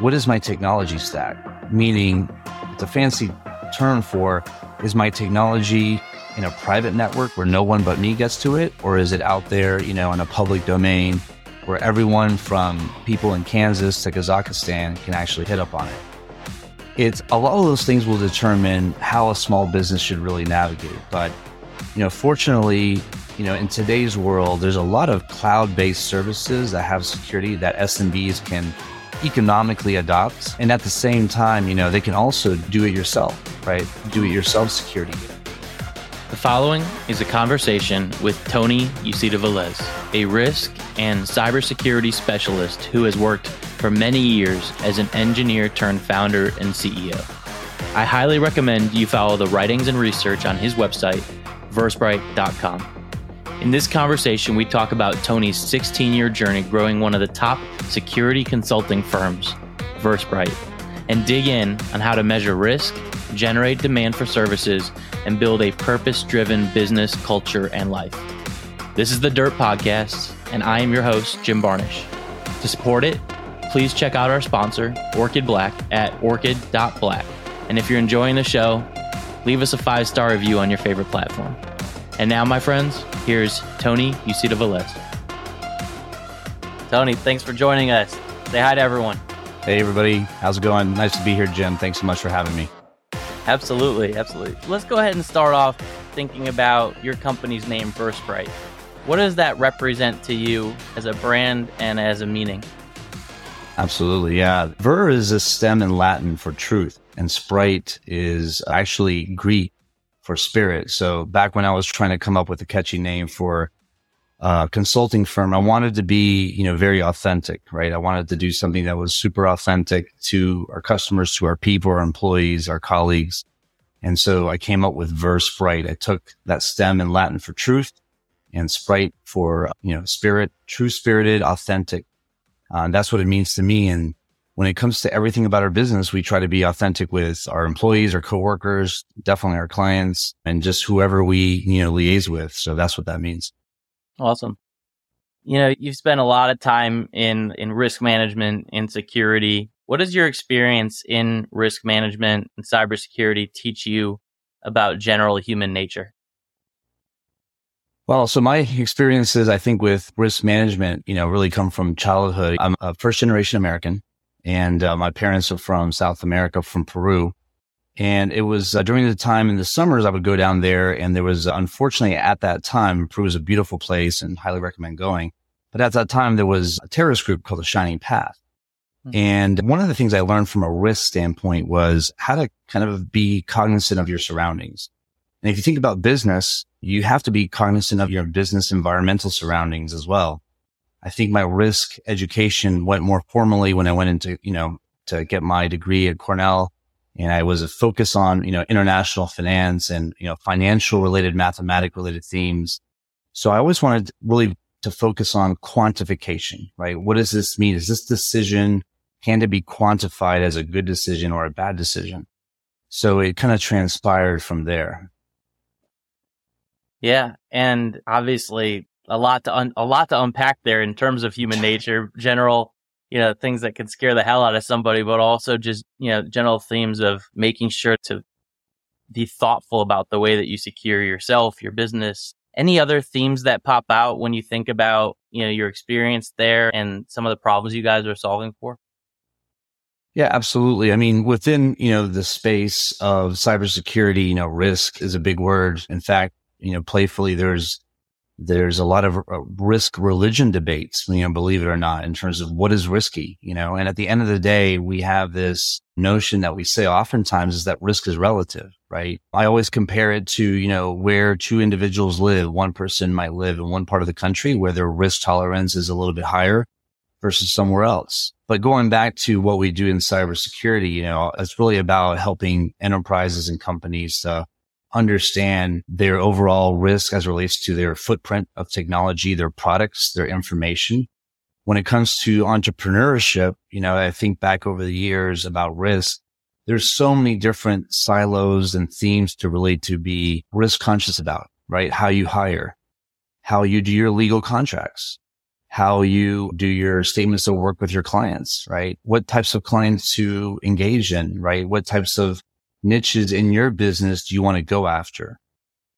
what is my technology stack? Meaning, it's a fancy term for is my technology in a private network where no one but me gets to it? Or is it out there, you know, in a public domain where everyone from people in Kansas to Kazakhstan can actually hit up on it? It's a lot of those things will determine how a small business should really navigate. But, you know, fortunately, you know, in today's world, there's a lot of cloud-based services that have security that SMBs can economically adopt. And at the same time, you know, they can also do it yourself, right? Do it yourself security. The following is a conversation with Tony Uceda Velez, a risk and cybersecurity specialist who has worked for many years as an engineer turned founder and CEO. I highly recommend you follow the writings and research on his website, versprite.com. In this conversation, we talk about Tony's 16 year journey growing one of the top security consulting firms, Versprite, and dig in on how to measure risk, generate demand for services, and build a purpose driven business culture and life. This is the Dirt Podcast, and I am your host, Jim Barnish. To support it, please check out our sponsor, Orchid Black, at orchid.black. And if you're enjoying the show, leave us a five star review on your favorite platform. And now, my friends, here's Tony Uceda Velez. Tony, thanks for joining us. Say hi to everyone. Hey, everybody. How's it going? Nice to be here, Jim. Thanks so much for having me. Absolutely, absolutely. Let's go ahead and start off thinking about your company's name, Versprite. What does that represent to you as a brand and as a meaning? Absolutely, yeah. Ver is a stem in Latin for truth, and sprite is actually Greek for spirit. So back when I was trying to come up with a catchy name for a consulting firm, I wanted to be, you know, very authentic, right? I wanted to do something that was super authentic to our customers, to our people, our employees, our colleagues. And so I came up with Versprite. I took that stem in Latin for truth and sprite for, you know, spirit, true spirited, authentic. Uh, that's what it means to me. And when it comes to everything about our business, we try to be authentic with our employees, our coworkers, definitely our clients and just whoever we, you know, liaise with. So that's what that means. Awesome. You know, you've spent a lot of time in, in risk management and security. What does your experience in risk management and cybersecurity teach you about general human nature? Well, so my experiences, I think, with risk management, you know, really come from childhood. I'm a first generation American and uh, my parents are from South America, from Peru. And it was uh, during the time in the summers, I would go down there. And there was, unfortunately, at that time, Peru is a beautiful place and highly recommend going. But at that time, there was a terrorist group called the Shining Path. Mm-hmm. And one of the things I learned from a risk standpoint was how to kind of be cognizant of your surroundings. And if you think about business, you have to be cognizant of your business environmental surroundings as well. I think my risk education went more formally when I went into, you know, to get my degree at Cornell and I was a focus on, you know, international finance and, you know, financial related, mathematic related themes. So I always wanted really to focus on quantification, right? What does this mean? Is this decision, can it be quantified as a good decision or a bad decision? So it kind of transpired from there. Yeah. And obviously a lot to, un- a lot to unpack there in terms of human nature, general you know, things that could scare the hell out of somebody, but also just, you know, general themes of making sure to be thoughtful about the way that you secure yourself, your business. Any other themes that pop out when you think about, you know, your experience there and some of the problems you guys are solving for? Yeah, absolutely. I mean, within, you know, the space of cybersecurity, you know, risk is a big word. In fact, you know, playfully, there's there's a lot of uh, risk religion debates, you know, believe it or not, in terms of what is risky, you know, and at the end of the day, we have this notion that we say oftentimes is that risk is relative, right? I always compare it to, you know, where two individuals live. One person might live in one part of the country where their risk tolerance is a little bit higher versus somewhere else. But going back to what we do in cybersecurity, you know, it's really about helping enterprises and companies to understand their overall risk as relates to their footprint of technology, their products, their information. When it comes to entrepreneurship, you know, I think back over the years about risk. There's so many different silos and themes to really to be risk conscious about, right? How you hire, how you do your legal contracts, how you do your statements of work with your clients, right? What types of clients to engage in, right? What types of niches in your business do you want to go after?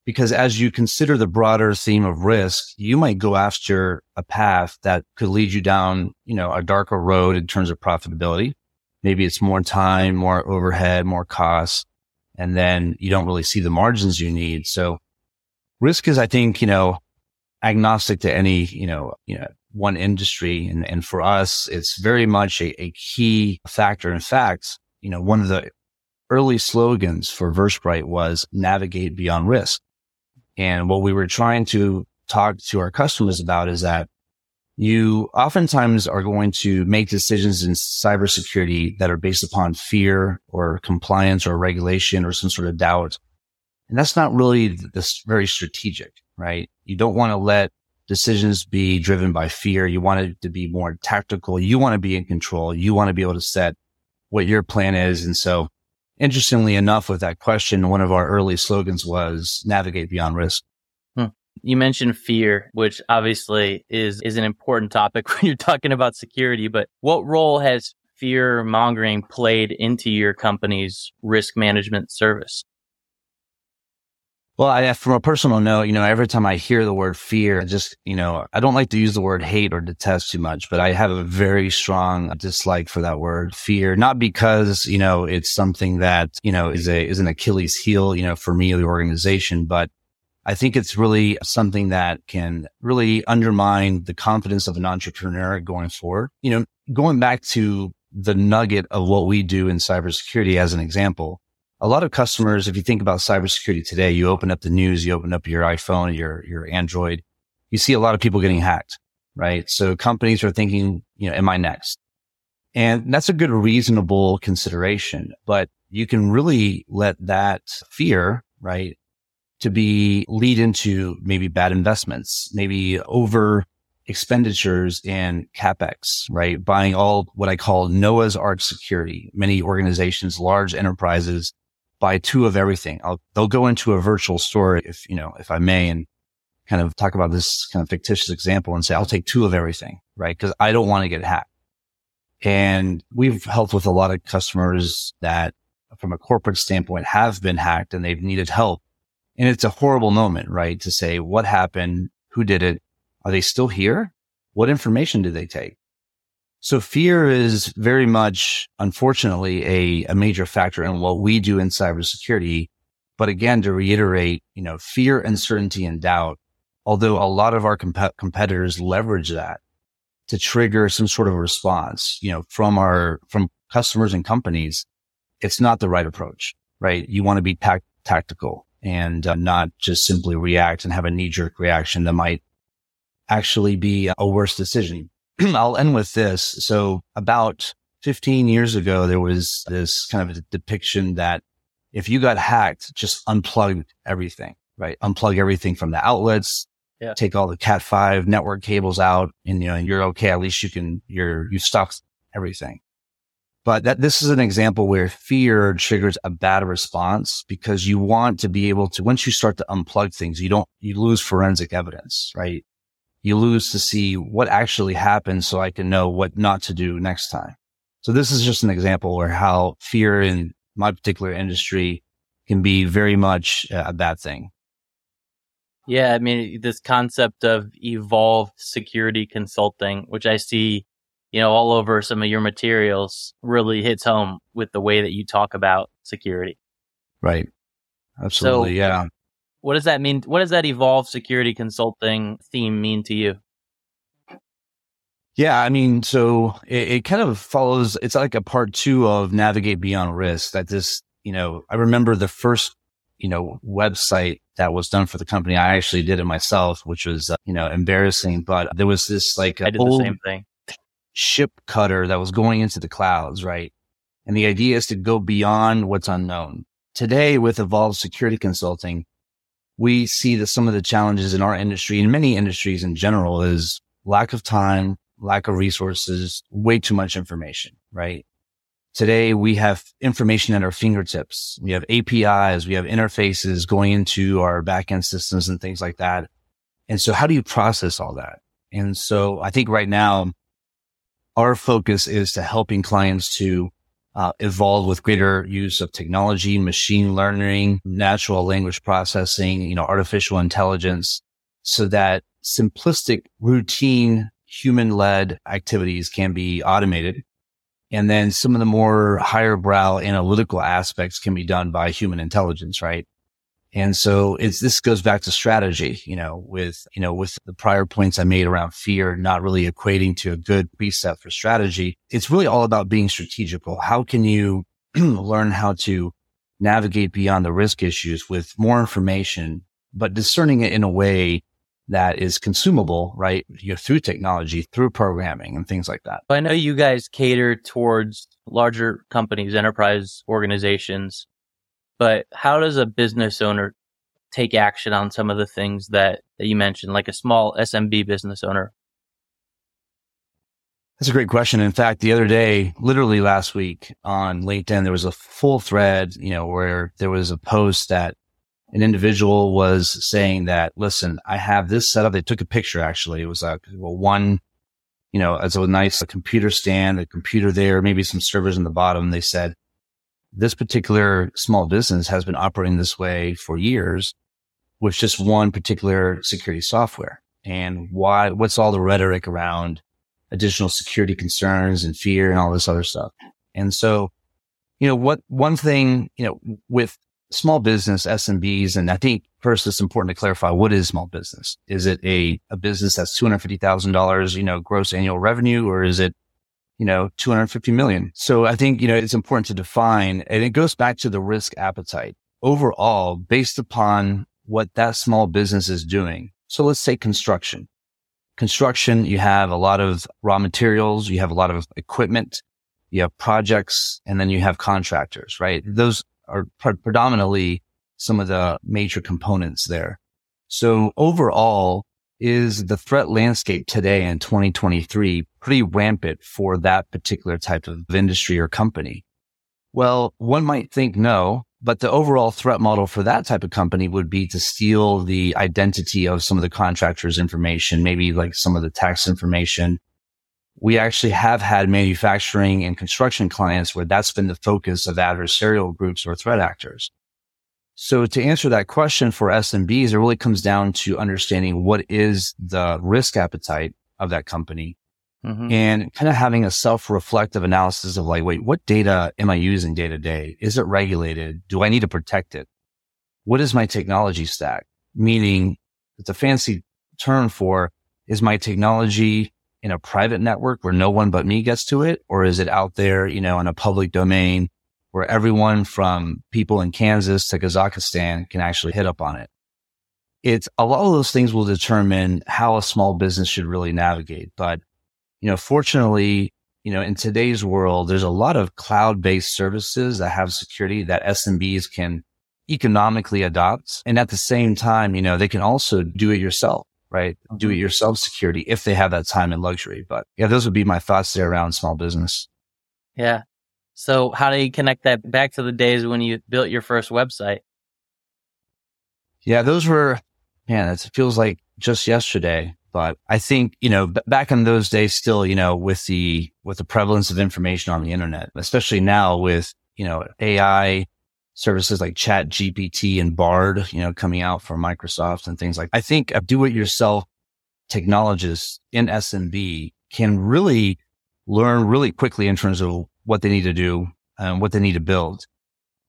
Because as you consider the broader theme of risk, you might go after a path that could lead you down, you know, a darker road in terms of profitability. Maybe it's more time, more overhead, more costs, and then you don't really see the margins you need. So risk is, I think, you know, agnostic to any, you know, you know, one industry. And, and for us, it's very much a, a key factor. In fact, you know, one of the early slogans for Versprite was navigate beyond risk. And what we were trying to talk to our customers about is that you oftentimes are going to make decisions in cybersecurity that are based upon fear or compliance or regulation or some sort of doubt. And that's not really this very strategic, right? You don't want to let decisions be driven by fear. You want it to be more tactical. You want to be in control. You want to be able to set what your plan is. And so interestingly enough, with that question, one of our early slogans was navigate beyond risk. Hmm. You mentioned fear, which obviously is, is an important topic when you're talking about security, but what role has fear mongering played into your company's risk management service? Well, I, from a personal note, you know, every time I hear the word fear, I just, you know, I don't like to use the word hate or detest too much, but I have a very strong dislike for that word fear, not because, you know, it's something that, you know, is a, is an Achilles heel, you know, for me or the organization, but I think it's really something that can really undermine the confidence of an entrepreneur going forward. You know, going back to the nugget of what we do in cybersecurity as an example, a lot of customers, if you think about cybersecurity today, you open up the news, you open up your iPhone, your, your Android, you see a lot of people getting hacked, right? So companies are thinking, you know, am I next? And that's a good, reasonable consideration, but you can really let that fear, right, to be lead into maybe bad investments, maybe over expenditures in capex, right? Buying all what I call Noah's Ark security. Many organizations, large enterprises buy two of everything. I'll, they'll go into a virtual store if, you know, if I may, and kind of talk about this kind of fictitious example and say, I'll take two of everything, right? Cause I don't want to get hacked. And we've helped with a lot of customers that from a corporate standpoint have been hacked and they've needed help. And it's a horrible moment, right? To say what happened? Who did it? Are they still here? What information did they take? So fear is very much, unfortunately, a, a major factor in what we do in cybersecurity. But again, to reiterate, you know, fear, uncertainty, and doubt, although a lot of our comp- competitors leverage that to trigger some sort of response, you know, from our, from customers and companies, it's not the right approach, right? You want to be tac- tactical and uh, not just simply react and have a knee jerk reaction that might actually be a worse decision. I'll end with this. So about 15 years ago, there was this kind of a depiction that if you got hacked, just unplug everything, right? Unplug everything from the outlets, yeah. take all the cat five network cables out and, you know, you're okay. At least you can, you're, you've stopped everything. But that this is an example where fear triggers a bad response because you want to be able to, once you start to unplug things, you don't, you lose forensic evidence, right? You lose to see what actually happened so I can know what not to do next time. So this is just an example where how fear in my particular industry can be very much a bad thing. Yeah, I mean, this concept of evolved security consulting, which I see, you know, all over some of your materials really hits home with the way that you talk about security. Right. Absolutely. So, yeah. What does that mean? What does that evolve security consulting theme mean to you? Yeah, I mean, so it, it, kind of follows, it's like a part two of Navigate Beyond Risk that this, you know, I remember the first, you know, website that was done for the company. I actually did it myself, which was, uh, you know, embarrassing, but there was this like I did the same thing. ship cutter that was going into the clouds, right? And the idea is to go beyond what's unknown. Today with Evolved Security Consulting, we see that some of the challenges in our industry and many industries in general is lack of time, lack of resources, way too much information, right? Today we have information at our fingertips. We have APIs, we have interfaces going into our backend systems and things like that. And so how do you process all that? And so I think right now our focus is to helping clients to uh, evolve with greater use of technology, machine learning, natural language processing, you know, artificial intelligence so that simplistic routine human led activities can be automated. And then some of the more higher brow analytical aspects can be done by human intelligence, right? And so it's, this goes back to strategy, you know, with, you know, with the prior points I made around fear, not really equating to a good preset for strategy. It's really all about being strategical. How can you learn how to navigate beyond the risk issues with more information, but discerning it in a way that is consumable, right? You know, through technology, through programming and things like that. I know you guys cater towards larger companies, enterprise organizations, but how does a business owner take action on some of the things that, that you mentioned, like a small SMB business owner? That's a great question. In fact, the other day, literally last week on LinkedIn, there was a full thread, you know, where there was a post that an individual was saying that, listen, I have this setup. They took a picture actually. It was a well, one, you know, as a nice a computer stand, a computer there, maybe some servers in the bottom. They said this particular small business has been operating this way for years with just one particular security software. And why, what's all the rhetoric around additional security concerns and fear and all this other stuff? And so, you know, what one thing, you know, with small business SMBs. And I think first it's important to clarify what is small business? Is it a, a business that's $250,000, you know, gross annual revenue, or is it, you know, 250 million? So I think, you know, it's important to define and it goes back to the risk appetite overall based upon what that small business is doing. So let's say construction. Construction, you have a lot of raw materials, you have a lot of equipment, you have projects, and then you have contractors, right? Those are pre- predominantly some of the major components there. So overall, is the threat landscape today in 2023 pretty rampant for that particular type of industry or company? Well, one might think no, but the overall threat model for that type of company would be to steal the identity of some of the contractors information, maybe like some of the tax information, we actually have had manufacturing and construction clients where that's been the focus of adversarial groups or threat actors. So to answer that question for SMBs, it really comes down to understanding what is the risk appetite of that company mm-hmm. and kind of having a self-reflective analysis of like, wait, what data am I using day to day? Is it regulated? Do I need to protect it? What is my technology stack? Meaning it's a fancy term for is my technology in a private network where no one but me gets to it? Or is it out there, you know, in a public domain where everyone from people in Kansas to Kazakhstan can actually hit up on it? It's a lot of those things will determine how a small business should really navigate. But, you know, fortunately, you know, in today's world, there's a lot of cloud based services that have security that SMBs can economically adopt. And at the same time, you know, they can also do it yourself right? Do it mm-hmm. yourself security if they have that time and luxury. But yeah, those would be my thoughts there around small business. Yeah. So how do you connect that back to the days when you built your first website? Yeah, those were, man, it feels like just yesterday. But I think, you know, b- back in those days, still, you know, with the, with the prevalence of information on the internet, especially now with, you know, AI, services like Chat GPT and Bard, you know, coming out from Microsoft and things like. I think a do-it-yourself technologists in SMB can really learn really quickly in terms of what they need to do and what they need to build.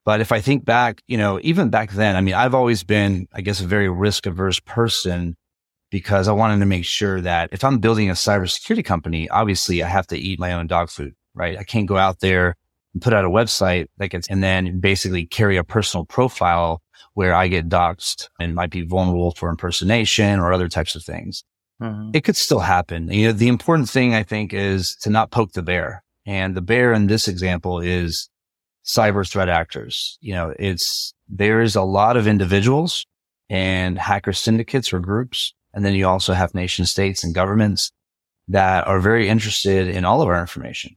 But if I think back, you know, even back then, I mean, I've always been, I guess, a very risk averse person because I wanted to make sure that if I'm building a cybersecurity company, obviously I have to eat my own dog food, right? I can't go out there and put out a website that gets, and then basically carry a personal profile where I get doxxed and might be vulnerable for impersonation or other types of things. Mm-hmm. It could still happen. You know, the important thing I think is to not poke the bear. And the bear in this example is cyber threat actors. You know, it's, there's a lot of individuals and hacker syndicates or groups. And then you also have nation states and governments that are very interested in all of our information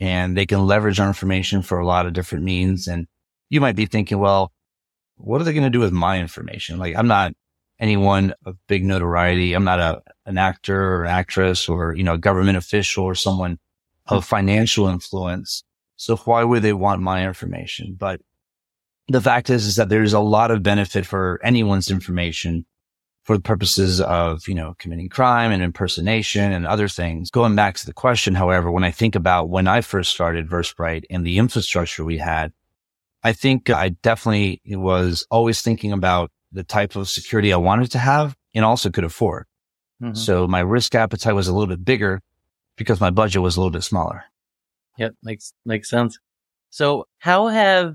and they can leverage our information for a lot of different means. And you might be thinking, well, what are they going to do with my information? Like I'm not, anyone of big notoriety. I'm not a, an actor or actress or, you know, a government official or someone of financial influence. So why would they want my information? But the fact is, is that there's a lot of benefit for anyone's information for the purposes of, you know, committing crime and impersonation and other things. Going back to the question, however, when I think about when I first started Versprite and the infrastructure we had, I think I definitely was always thinking about the type of security I wanted to have and also could afford. Mm-hmm. So my risk appetite was a little bit bigger because my budget was a little bit smaller. Yep, makes makes sense. So how have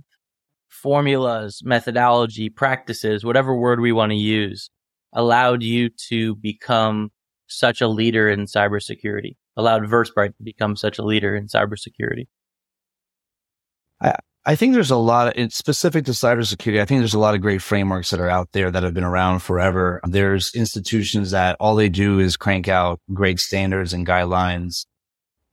formulas, methodology, practices, whatever word we want to use, allowed you to become such a leader in cybersecurity? Allowed Versprite to become such a leader in cybersecurity? I, I think there's a lot of, it's specific to cybersecurity. I think there's a lot of great frameworks that are out there that have been around forever. There's institutions that all they do is crank out great standards and guidelines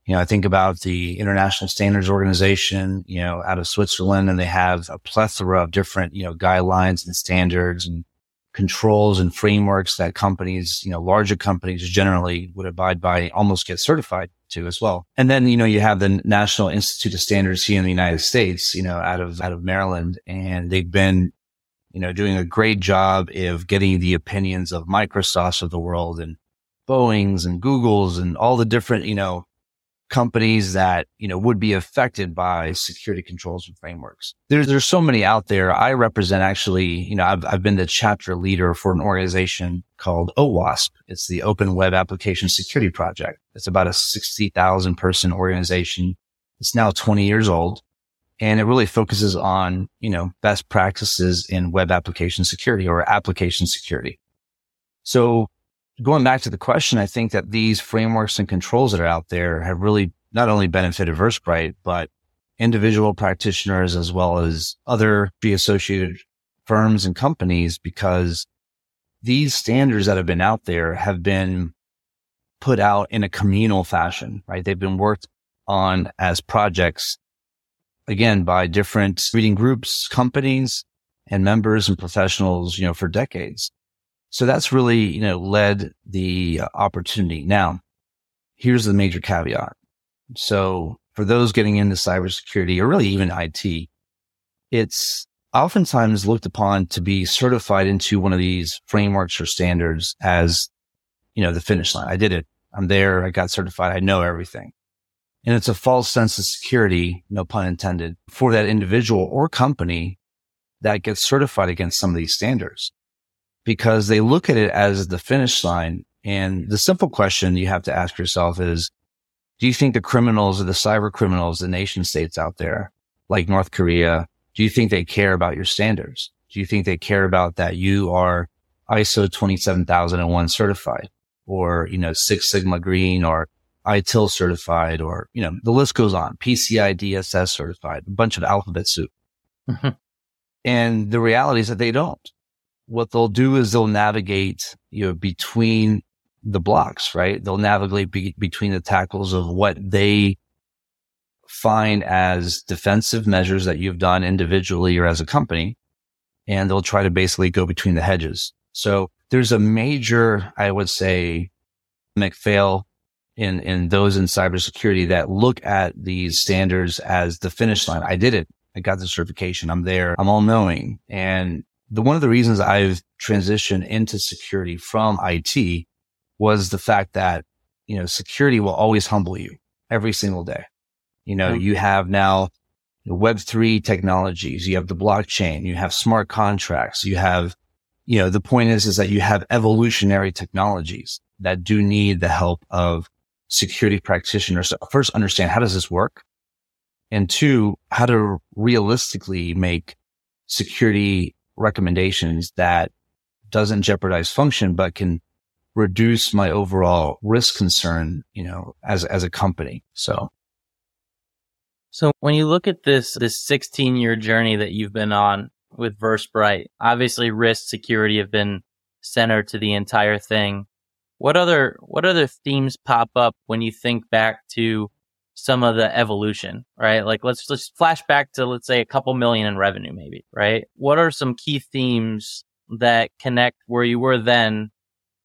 you know, I think about the International Standards Organization, you know, out of Switzerland, and they have a plethora of different, you know, guidelines and standards and controls and frameworks that companies, you know, larger companies generally would abide by, almost get certified to as well. And then, you know, you have the National Institute of Standards here in the United States, you know, out of, out of Maryland, and they've been, you know, doing a great job of getting the opinions of Microsofts of the world and Boeing's and Google's and all the different, you know, companies that, you know, would be affected by security controls and frameworks. There's, there's so many out there. I represent actually, you know, I've, I've been the chapter leader for an organization called OWASP. It's the Open Web Application Security Project. It's about a 60,000 person organization. It's now 20 years old and it really focuses on, you know, best practices in web application security or application security. So going back to the question, I think that these frameworks and controls that are out there have really not only benefited Versprite, but individual practitioners as well as other be associated firms and companies because these standards that have been out there have been put out in a communal fashion, right? They've been worked on as projects again by different reading groups, companies and members and professionals, you know, for decades. So that's really, you know, led the uh, opportunity. Now, here's the major caveat. So for those getting into cybersecurity or really even IT, it's oftentimes looked upon to be certified into one of these frameworks or standards as, you know, the finish line. I did it. I'm there. I got certified. I know everything. And it's a false sense of security, no pun intended, for that individual or company that gets certified against some of these standards because they look at it as the finish line. And the simple question you have to ask yourself is, do you think the criminals or the cyber criminals, the nation states out there, like North Korea, do you think they care about your standards? Do you think they care about that you are ISO 27001 certified or, you know, Six Sigma Green or ITIL certified or, you know, the list goes on, PCI DSS certified, a bunch of alphabet soup. Mm-hmm. And the reality is that they don't what they'll do is they'll navigate, you know, between the blocks, right? They'll navigate be- between the tackles of what they find as defensive measures that you've done individually or as a company. And they'll try to basically go between the hedges. So there's a major, I would say, McPhail in, in those in cybersecurity that look at these standards as the finish line. I did it. I got the certification. I'm there. I'm all knowing. And the one of the reasons I've transitioned into security from IT was the fact that, you know, security will always humble you every single day. You know, you have now Web3 technologies, you have the blockchain, you have smart contracts, you have, you know, the point is, is that you have evolutionary technologies that do need the help of security practitioners to first understand how does this work? And two, how to realistically make security recommendations that doesn't jeopardize function, but can reduce my overall risk concern, you know, as, as a company. So. So when you look at this, this 16 year journey that you've been on with Versprite, obviously risk security have been centered to the entire thing. What other, what other themes pop up when you think back to some of the evolution, right? Like let's just flash back to let's say a couple million in revenue, maybe, right? What are some key themes that connect where you were then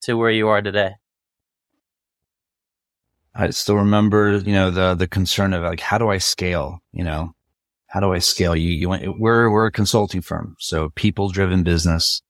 to where you are today? I still remember, you know, the the concern of like, how do I scale? You know, how do I scale? You, you went, we're we're a consulting firm, so people driven business,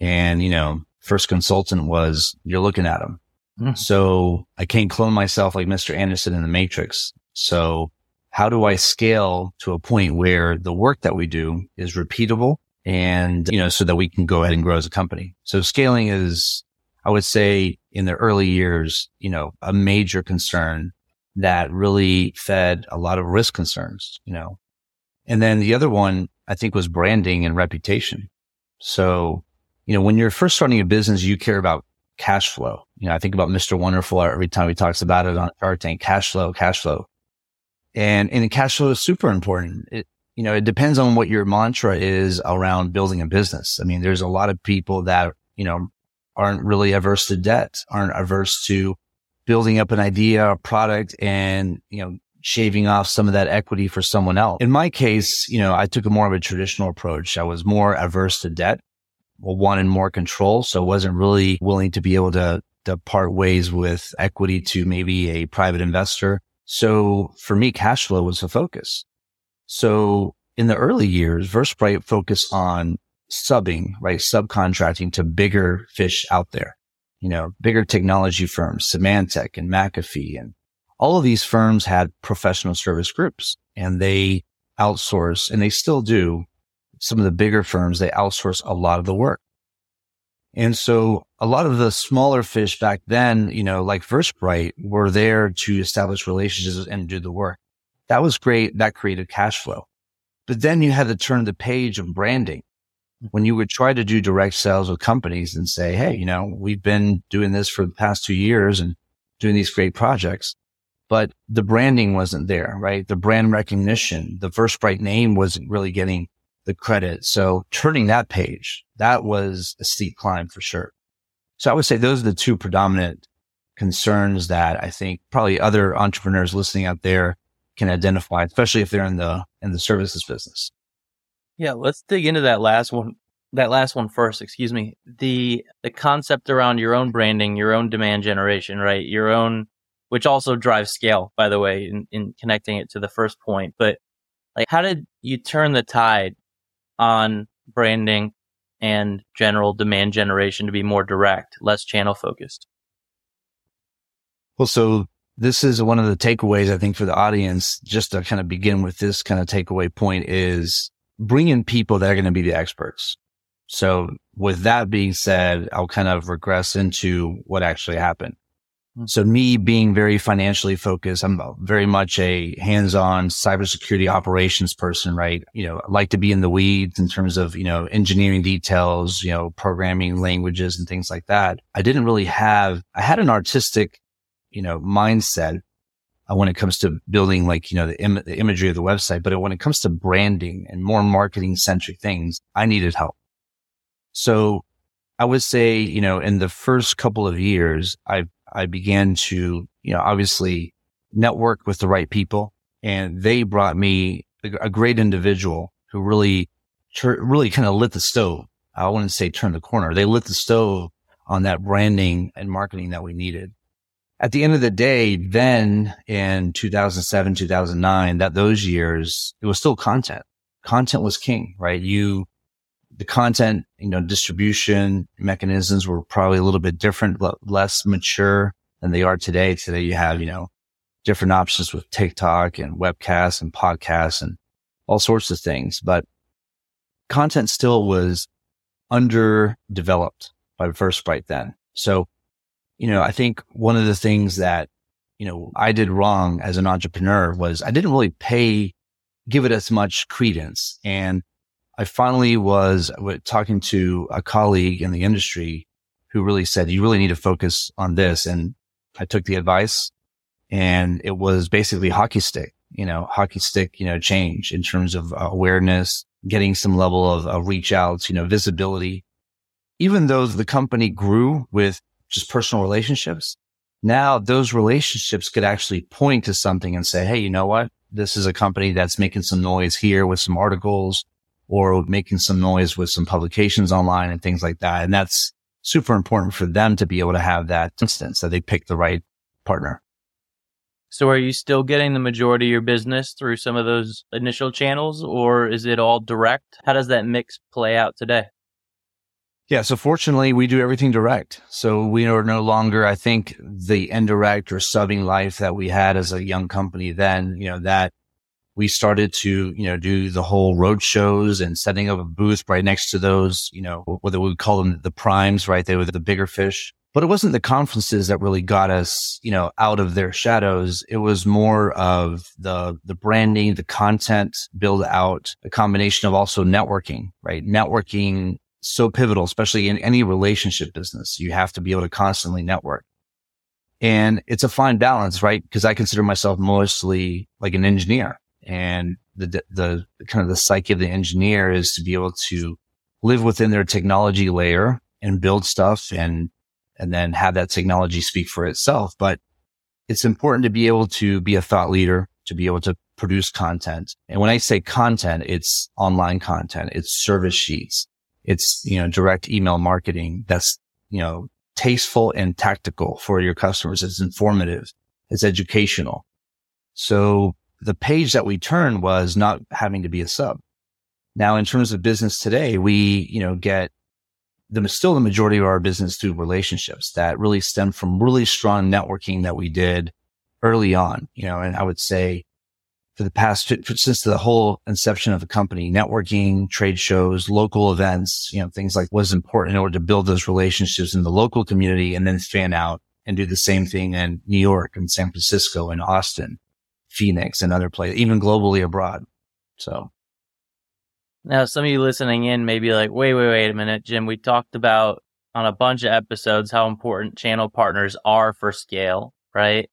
and you know, first consultant was you're looking at them. Mm. So I can't clone myself like Mr. Anderson in the Matrix. So how do I scale to a point where the work that we do is repeatable and, you know, so that we can go ahead and grow as a company. So scaling is, I would say in the early years, you know, a major concern that really fed a lot of risk concerns, you know. And then the other one I think was branding and reputation. So, you know, when you're first starting a business, you care about cash flow. You know, I think about Mr. Wonderful every time he talks about it on Shark Tank, cash flow, cash flow. And, and the cash flow is super important. It, you know, it depends on what your mantra is around building a business. I mean, there's a lot of people that, you know, aren't really averse to debt, aren't averse to building up an idea, a product and, you know, shaving off some of that equity for someone else. In my case, you know, I took a more of a traditional approach. I was more averse to debt, wanted more control. So wasn't really willing to be able to, to part ways with equity to maybe a private investor. So for me, cash flow was a focus. So in the early years, Versprite focused on subbing, right? Subcontracting to bigger fish out there, you know, bigger technology firms, Symantec and McAfee. And all of these firms had professional service groups and they outsource and they still do some of the bigger firms. They outsource a lot of the work. And so a lot of the smaller fish back then, you know, like Versprite were there to establish relationships and do the work. That was great. That created cash flow. But then you had to turn the page of branding when you would try to do direct sales with companies and say, Hey, you know, we've been doing this for the past two years and doing these great projects, but the branding wasn't there, right? The brand recognition, the Versprite name wasn't really getting the credit. So turning that page, that was a steep climb for sure. So I would say those are the two predominant concerns that I think probably other entrepreneurs listening out there can identify, especially if they're in the in the services business. Yeah, let's dig into that last one. That last one first, excuse me. The the concept around your own branding, your own demand generation, right? Your own which also drives scale, by the way, in, in connecting it to the first point. But like how did you turn the tide on branding and general demand generation to be more direct, less channel focused? Well, so this is one of the takeaways I think for the audience, just to kind of begin with this kind of takeaway point is bring in people that are going to be the experts. So with that being said, I'll kind of regress into what actually happened. Hmm. So me being very financially focused, I'm very much a hands-on cybersecurity operations person, right? You know, I like to be in the weeds in terms of, you know, engineering details, you know, programming languages and things like that. I didn't really have, I had an artistic you know, mindset uh, when it comes to building like, you know, the, Im- the imagery of the website. But when it comes to branding and more marketing centric things, I needed help. So I would say, you know, in the first couple of years, I, I began to, you know, obviously network with the right people and they brought me a, great individual who really, really kind of lit the stove. I wouldn't say turn the corner. They lit the stove on that branding and marketing that we needed at the end of the day, then in 2007, 2009, that those years, it was still content. Content was king, right? You, the content, you know, distribution mechanisms were probably a little bit different, less mature than they are today. Today you have, you know, different options with TikTok and webcasts and podcasts and all sorts of things, but content still was underdeveloped by Versprite then. So you know, I think one of the things that, you know, I did wrong as an entrepreneur was I didn't really pay, give it as much credence. And I finally was talking to a colleague in the industry who really said, you really need to focus on this. And I took the advice and it was basically hockey stick, you know, hockey stick, you know, change in terms of awareness, getting some level of uh, reach outs, you know, visibility. Even though the company grew with just personal relationships. Now those relationships could actually point to something and say, Hey, you know what? This is a company that's making some noise here with some articles or making some noise with some publications online and things like that. And that's super important for them to be able to have that instance that they pick the right partner. So are you still getting the majority of your business through some of those initial channels or is it all direct? How does that mix play out today? Yeah. So fortunately, we do everything direct. So we are no longer, I think the indirect or subbing life that we had as a young company then, you know, that we started to, you know, do the whole road shows and setting up a booth right next to those, you know, whether we call them the primes, right? They were the bigger fish. But it wasn't the conferences that really got us, you know, out of their shadows. It was more of the, the branding, the content build out, a combination of also networking, right? Networking so pivotal, especially in any relationship business. You have to be able to constantly network. And it's a fine balance, right? Because I consider myself mostly like an engineer and the, the kind of the psyche of the engineer is to be able to live within their technology layer and build stuff and, and then have that technology speak for itself. But it's important to be able to be a thought leader, to be able to produce content. And when I say content, it's online content, it's service sheets, it's, you know, direct email marketing that's, you know, tasteful and tactical for your customers. It's informative. It's educational. So the page that we turned was not having to be a sub. Now, in terms of business today, we, you know, get the still the majority of our business through relationships that really stem from really strong networking that we did early on, you know, and I would say for the past, since the whole inception of the company, networking, trade shows, local events, you know, things like was important in order to build those relationships in the local community and then fan out and do the same thing in New York and San Francisco and Austin, Phoenix and other places, even globally abroad. So. Now, some of you listening in may be like, wait, wait, wait a minute, Jim. We talked about on a bunch of episodes how important channel partners are for scale, right?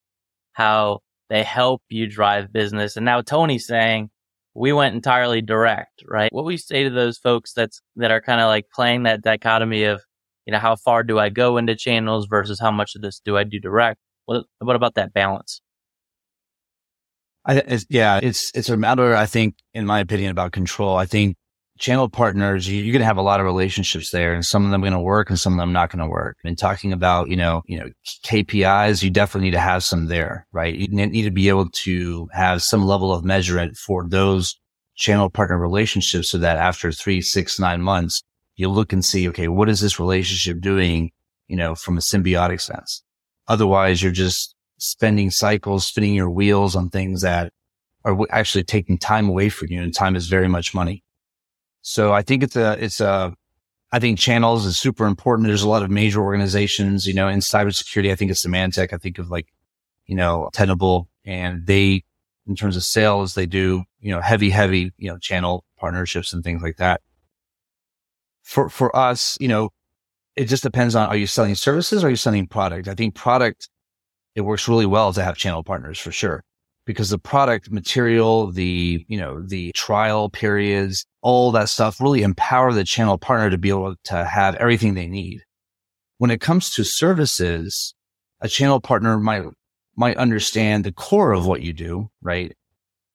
How they help you drive business. And now Tony's saying we went entirely direct, right? What we say to those folks that's, that are kind of like playing that dichotomy of, you know, how far do I go into channels versus how much of this do I do direct? What, what about that balance? I, it's, yeah, it's, it's a matter, I think, in my opinion, about control. I think channel partners, you, are going to have a lot of relationships there and some of them are going to work and some of them not going to work. And talking about, you know, you know, KPIs, you definitely need to have some there, right? You need to be able to have some level of measurement for those channel partner relationships so that after three, six, nine months, you look and see, okay, what is this relationship doing, you know, from a symbiotic sense? Otherwise, you're just spending cycles, spinning your wheels on things that are actually taking time away from you and time is very much money. So I think it's a, it's a, I think channels is super important. There's a lot of major organizations, you know, in cybersecurity. I think it's Symantec. I think of like, you know, Tenable and they, in terms of sales, they do, you know, heavy, heavy, you know, channel partnerships and things like that. For, for us, you know, it just depends on, are you selling services or are you selling product? I think product, it works really well to have channel partners for sure because the product material, the, you know, the trial periods, all that stuff really empower the channel partner to be able to have everything they need. When it comes to services, a channel partner might, might understand the core of what you do, right?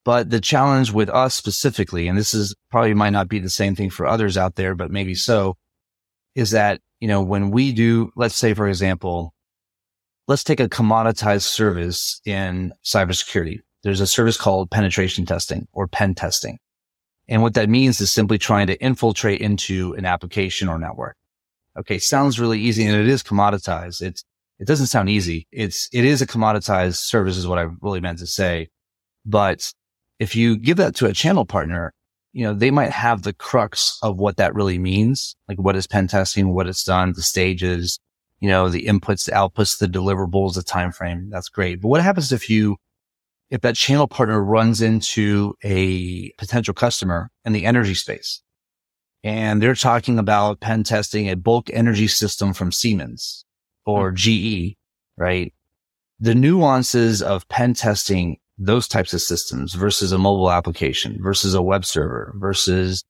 But the challenge with us specifically, and this is probably might not be the same thing for others out there, but maybe so, is that, you know, when we do, let's say, for example, let's take a commoditized service in cybersecurity. There's a service called penetration testing or pen testing. And what that means is simply trying to infiltrate into an application or network. Okay. Sounds really easy and it is commoditized. It's, it doesn't sound easy. It's, it is a commoditized service is what I really meant to say. But if you give that to a channel partner, you know, they might have the crux of what that really means. Like what is pen testing, what it's done, the stages, you know, the inputs, the outputs, the deliverables, the time frame. That's great. But what happens if you, if that channel partner runs into a potential customer in the energy space and they're talking about pen testing a bulk energy system from Siemens or mm-hmm. GE, right? The nuances of pen testing those types of systems versus a mobile application versus a web server versus,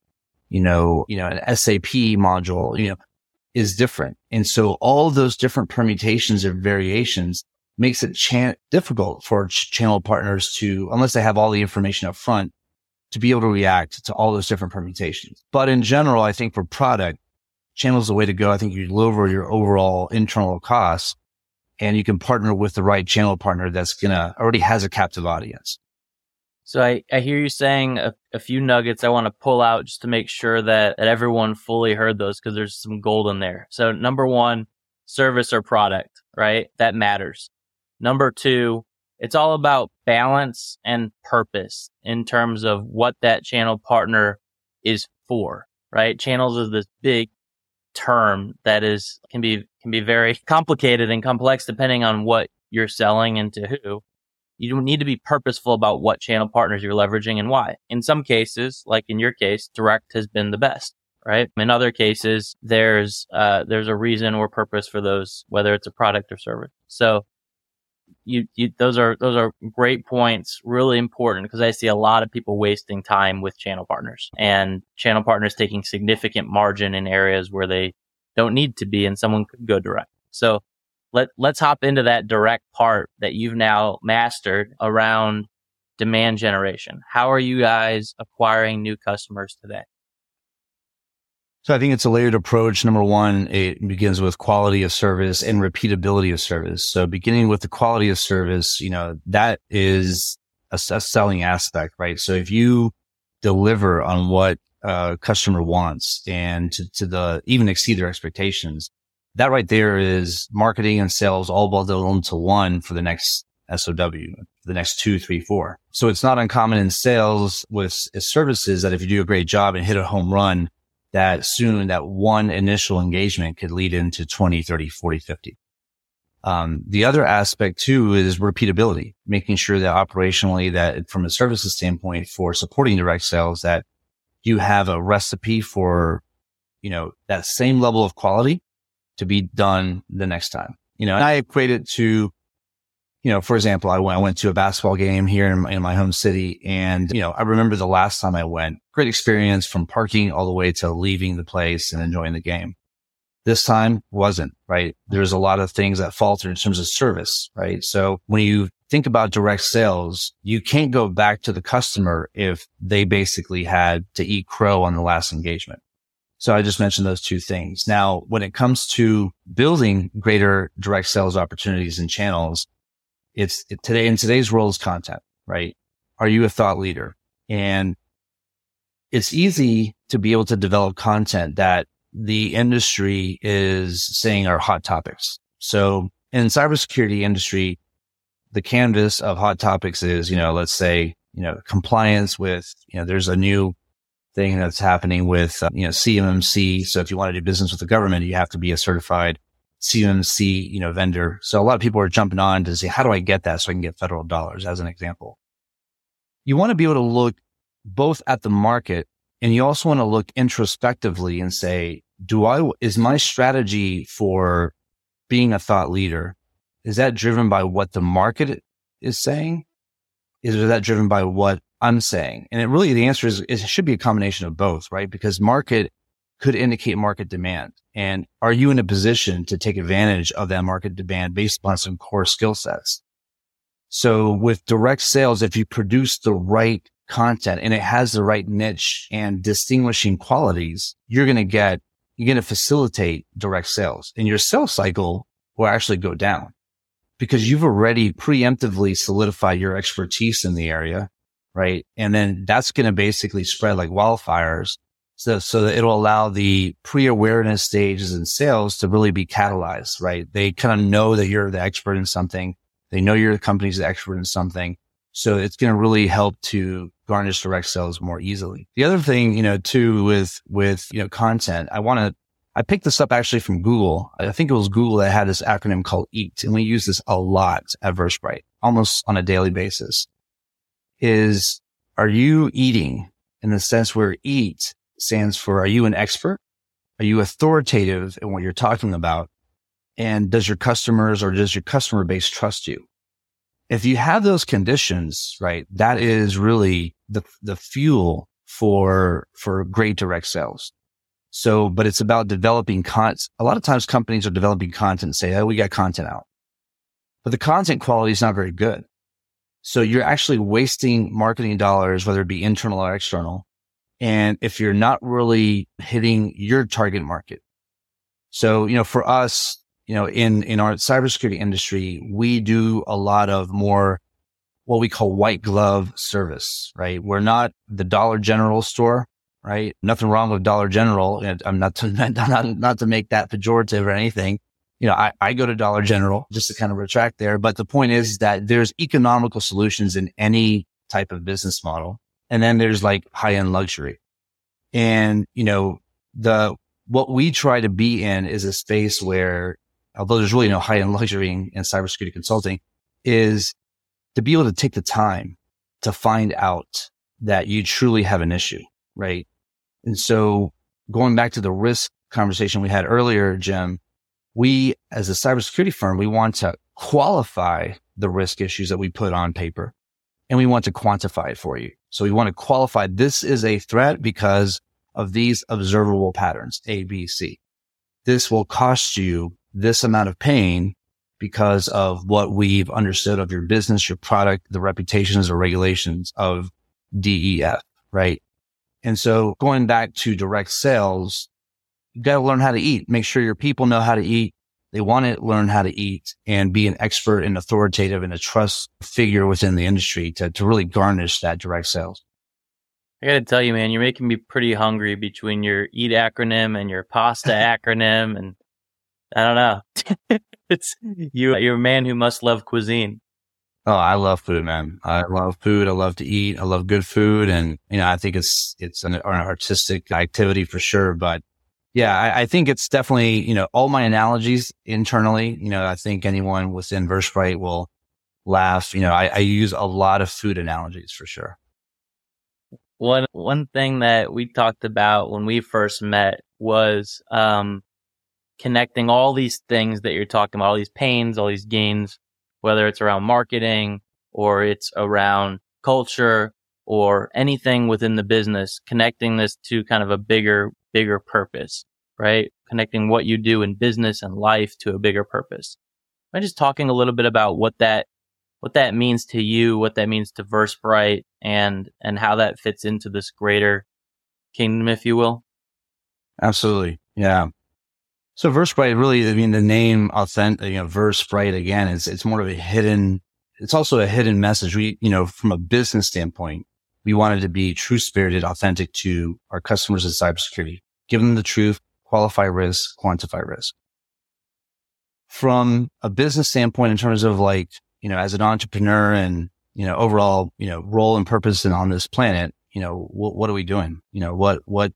you know, you know, an SAP module, you know, is different. And so all those different permutations or variations makes it difficult for ch- channel partners to, unless they have all the information up front, to be able to react to all those different permutations. But in general, I think for product, channel is the way to go. I think you lower your overall internal costs and you can partner with the right channel partner that's gonna already has a captive audience. So I, I hear you saying a, a few nuggets I want to pull out just to make sure that, that everyone fully heard those because there's some gold in there. So number one, service or product, right? That matters. Number two, it's all about balance and purpose in terms of what that channel partner is for, right? Channels is this big term that is can be can be very complicated and complex depending on what you're selling and to who. You don't need to be purposeful about what channel partners you're leveraging and why. In some cases, like in your case, direct has been the best, right? In other cases, there's uh, there's a reason or purpose for those, whether it's a product or service. So you, you those are those are great points, really important because I see a lot of people wasting time with channel partners and channel partners taking significant margin in areas where they don't need to be and someone could go direct. So let let's hop into that direct part that you've now mastered around demand generation. How are you guys acquiring new customers today? So I think it's a layered approach. Number one, it begins with quality of service and repeatability of service. So beginning with the quality of service, you know, that is a, a selling aspect, right? So if you deliver on what a customer wants and to, to the even exceed their expectations, that right there is marketing and sales all bundled into one for the next SOW, the next two, three, four. So it's not uncommon in sales with services that if you do a great job and hit a home run, that soon that one initial engagement could lead into 20, 30, 40, 50. Um, the other aspect too is repeatability, making sure that operationally that from a services standpoint for supporting direct sales, that you have a recipe for, you know, that same level of quality to be done the next time. You know, and I equate it to, you know, for example, I went, I went to a basketball game here in, in my home city and, you know, I remember the last time I went, great experience from parking all the way to leaving the place and enjoying the game. This time wasn't, right? There's a lot of things that falter in terms of service, right? So when you think about direct sales, you can't go back to the customer if they basically had to eat crow on the last engagement. So I just mentioned those two things. Now, when it comes to building greater direct sales opportunities and channels, it's it, today in today's world is content, right? Are you a thought leader? And it's easy to be able to develop content that the industry is saying are hot topics. So in cybersecurity industry, the canvas of hot topics is, you know, let's say, you know, compliance with, you know, there's a new thing that's happening with, uh, you know, CMMC. So if you want to do business with the government, you have to be a certified CMMC, you know, vendor. So a lot of people are jumping on to say, how do I get that so I can get federal dollars as an example? You want to be able to look both at the market and you also want to look introspectively and say, do I, is my strategy for being a thought leader, is that driven by what the market is saying? Is that driven by what I'm saying? And it really, the answer is, it should be a combination of both, right? Because market could indicate market demand. And are you in a position to take advantage of that market demand based upon some core skill sets? So with direct sales, if you produce the right content and it has the right niche and distinguishing qualities, you're going to get, you're going to facilitate direct sales and your sales cycle will actually go down because you've already preemptively solidified your expertise in the area right? And then that's going to basically spread like wildfires. So, so that it'll allow the pre-awareness stages in sales to really be catalyzed, right? They kind of know that you're the expert in something. They know your company's the expert in something. So it's going to really help to garnish direct sales more easily. The other thing, you know, too, with, with, you know, content, I want to, I picked this up actually from Google. I think it was Google that had this acronym called EAT and we use this a lot at Versprite, almost on a daily basis is are you eating in the sense where eat stands for are you an expert? Are you authoritative in what you're talking about? And does your customers or does your customer base trust you? If you have those conditions, right, that is really the, the fuel for, for great direct sales. So, but it's about developing content. A lot of times companies are developing content and say, Oh, we got content out, but the content quality is not very good. So you're actually wasting marketing dollars, whether it be internal or external. And if you're not really hitting your target market. So, you know, for us, you know, in, in our cybersecurity industry, we do a lot of more what we call white glove service, right? We're not the Dollar General store, right? Nothing wrong with Dollar General. I'm not to, not, not to make that pejorative or anything. You know, I, I go to Dollar General just to kind of retract there. But the point is that there's economical solutions in any type of business model. And then there's like high end luxury. And, you know, the, what we try to be in is a space where, although there's really no high end luxury in, in cybersecurity consulting, is to be able to take the time to find out that you truly have an issue, right? And so going back to the risk conversation we had earlier, Jim, we as a cybersecurity firm, we want to qualify the risk issues that we put on paper and we want to quantify it for you. So we want to qualify this is a threat because of these observable patterns, A, B, C. This will cost you this amount of pain because of what we've understood of your business, your product, the reputations or regulations of DEF, right? And so going back to direct sales, you got to learn how to eat. Make sure your people know how to eat. They want to learn how to eat and be an expert and authoritative and a trust figure within the industry to, to really garnish that direct sales. I got to tell you, man, you're making me pretty hungry between your EAT acronym and your pasta acronym. And I don't know. it's you. You're a man who must love cuisine. Oh, I love food, man. I love food. I love to eat. I love good food. And, you know, I think it's, it's an, an artistic activity for sure. But yeah, I, I, think it's definitely, you know, all my analogies internally, you know, I think anyone within Versprite will laugh. You know, I, I use a lot of food analogies for sure. One, one thing that we talked about when we first met was, um, connecting all these things that you're talking about, all these pains, all these gains, whether it's around marketing or it's around culture or anything within the business, connecting this to kind of a bigger, bigger purpose, right? Connecting what you do in business and life to a bigger purpose. I'm just talking a little bit about what that, what that means to you, what that means to Versprite and, and how that fits into this greater kingdom, if you will. Absolutely. Yeah. So Versprite really, I mean, the name authentic, you know, Versprite again, is it's more of a hidden, it's also a hidden message. We, you know, from a business standpoint, we wanted to be true spirited, authentic to our customers in cybersecurity, give them the truth, qualify risk, quantify risk. From a business standpoint, in terms of like, you know, as an entrepreneur and, you know, overall, you know, role and purpose and on this planet, you know, what, what are we doing? You know, what, what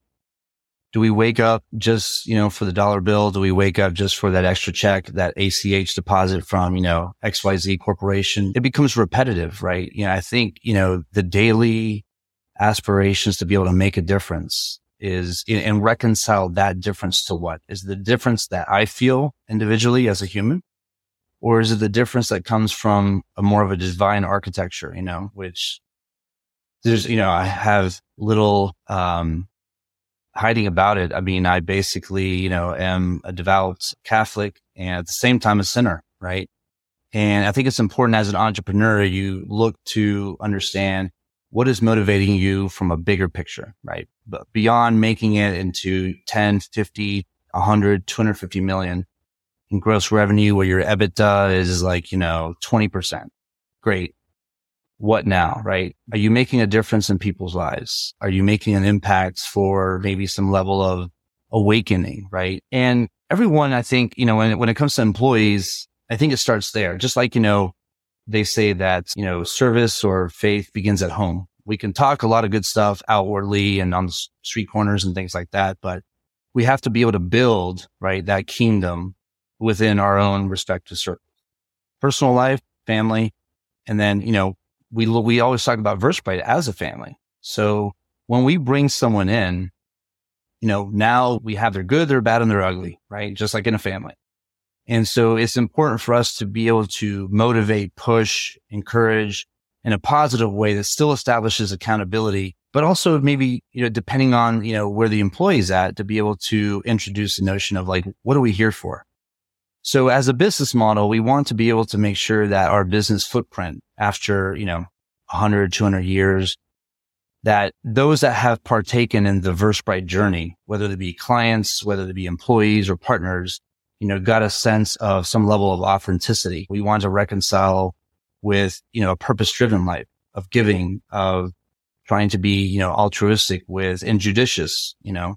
do we wake up just, you know, for the dollar bill? Do we wake up just for that extra check, that ACH deposit from, you know, XYZ corporation? It becomes repetitive, right? You know, I think, you know, the daily aspirations to be able to make a difference is and reconcile that difference to what is the difference that I feel individually as a human? Or is it the difference that comes from a more of a divine architecture, you know, which there's, you know, I have little, um, hiding about it. I mean, I basically, you know, am a devout Catholic and at the same time a sinner, right? And I think it's important as an entrepreneur, you look to understand what is motivating you from a bigger picture, right? But beyond making it into 10, 50, 100, 250 million in gross revenue where your EBITDA is like, you know, 20%. Great what now, right? Are you making a difference in people's lives? Are you making an impact for maybe some level of awakening, right? And everyone, I think, you know, when, when it comes to employees, I think it starts there. Just like, you know, they say that, you know, service or faith begins at home. We can talk a lot of good stuff outwardly and on the street corners and things like that, but we have to be able to build, right, that kingdom within our own respective circles, personal life, family, and then, you know, we, we always talk about Versprite as a family. So when we bring someone in, you know, now we have their good, their bad, and their ugly, right? Just like in a family. And so it's important for us to be able to motivate, push, encourage in a positive way that still establishes accountability, but also maybe, you know, depending on, you know, where the employee's at to be able to introduce the notion of like, what are we here for? So as a business model, we want to be able to make sure that our business footprint after, you know, 100, 200 years, that those that have partaken in the Versprite journey, whether they be clients, whether they be employees or partners, you know, got a sense of some level of authenticity. We want to reconcile with, you know, a purpose driven life of giving, of trying to be, you know, altruistic with and judicious, you know,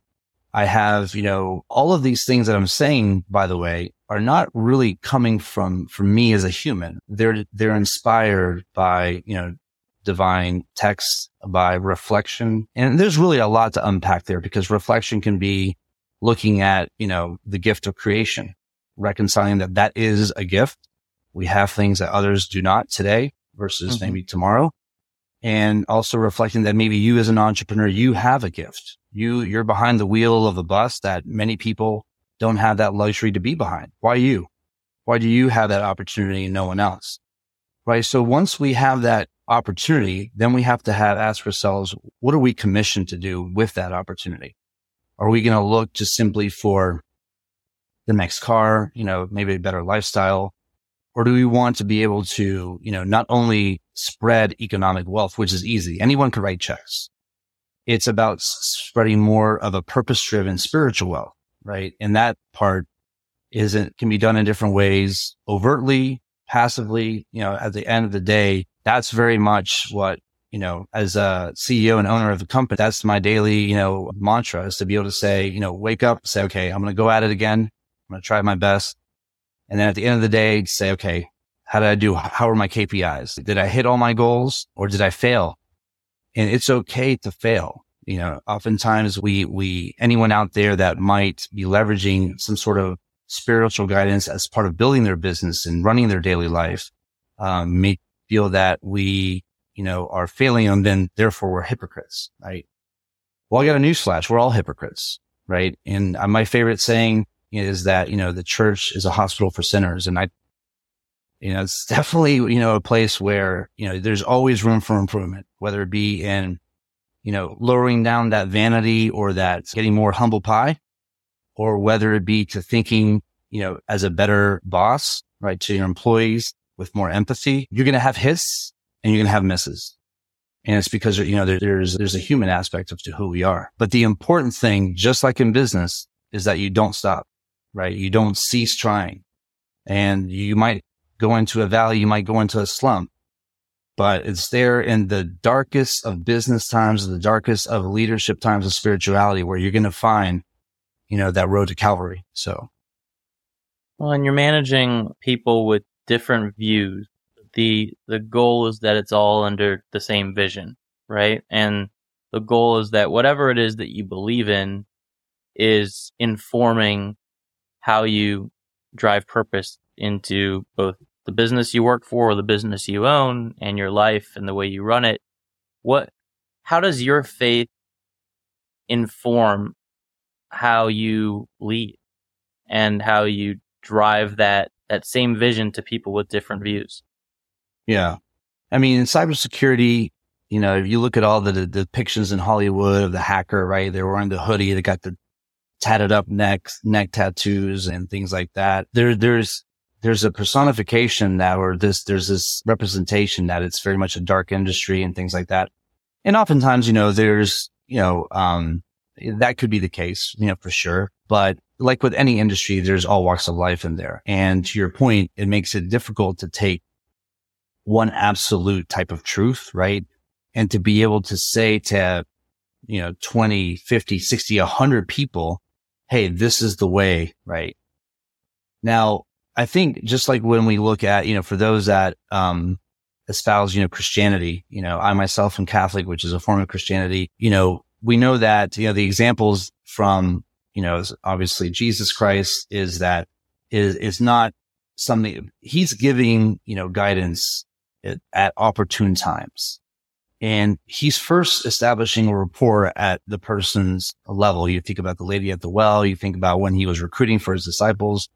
I have, you know, all of these things that I'm saying, by the way, are not really coming from, from me as a human. They're, they're inspired by, you know, divine text, by reflection. And there's really a lot to unpack there because reflection can be looking at, you know, the gift of creation, reconciling that that is a gift. We have things that others do not today versus mm-hmm. maybe tomorrow. And also reflecting that maybe you as an entrepreneur, you have a gift you, you're behind the wheel of a bus that many people don't have that luxury to be behind. Why you? Why do you have that opportunity and no one else? Right. So once we have that opportunity, then we have to have ask ourselves, what are we commissioned to do with that opportunity? Are we going to look just simply for the next car, you know, maybe a better lifestyle? Or do we want to be able to, you know, not only spread economic wealth, which is easy. Anyone can write checks. It's about spreading more of a purpose driven spiritual wealth, right? And that part isn't, can be done in different ways, overtly, passively, you know, at the end of the day, that's very much what, you know, as a CEO and owner of the company, that's my daily, you know, mantra is to be able to say, you know, wake up, say, okay, I'm going to go at it again. I'm going to try my best. And then at the end of the day, say, okay, how did I do? How are my KPIs? Did I hit all my goals or did I fail? and it's okay to fail. You know, oftentimes we, we, anyone out there that might be leveraging some sort of spiritual guidance as part of building their business and running their daily life, um, may feel that we, you know, are failing and then therefore we're hypocrites, right? Well, I got a newsflash. We're all hypocrites, right? And uh, my favorite saying is that, you know, the church is a hospital for sinners. And I you know, it's definitely, you know, a place where, you know, there's always room for improvement, whether it be in, you know, lowering down that vanity or that getting more humble pie, or whether it be to thinking, you know, as a better boss, right, to your employees with more empathy. You're going to have hits and you're going to have misses. And it's because, you know, there, there's, there's a human aspect of to who we are. But the important thing, just like in business, is that you don't stop, right? You don't cease trying. And you might go into a valley, you might go into a slump, but it's there in the darkest of business times, the darkest of leadership times of spirituality where you're going to find, you know, that road to Calvary. So. Well, and you're managing people with different views. The, the goal is that it's all under the same vision, right? And the goal is that whatever it is that you believe in is informing how you drive purpose into both the business you work for or the business you own and your life and the way you run it what how does your faith inform how you lead and how you drive that that same vision to people with different views? Yeah. I mean in cybersecurity you know if you look at all the, the depictions in hollywood of the hacker right they're wearing the hoodie they got the tatted up neck neck tattoos and things like that there there's there's a personification that, or this, there's this representation that it's very much a dark industry and things like that. And oftentimes, you know, there's, you know, um, that could be the case, you know, for sure. But like with any industry, there's all walks of life in there. And to your point, it makes it difficult to take one absolute type of truth, right? And to be able to say to, you know, 20, 50, 60, 100 people, Hey, this is the way, right? Now, I think just like when we look at, you know, for those that, um, espouse, you know, Christianity, you know, I myself am Catholic, which is a form of Christianity, you know, we know that, you know, the examples from, you know, obviously Jesus Christ is that is, is not something he's giving, you know, guidance at, at opportune times. And he's first establishing a rapport at the person's level. You think about the lady at the well. You think about when he was recruiting for his disciples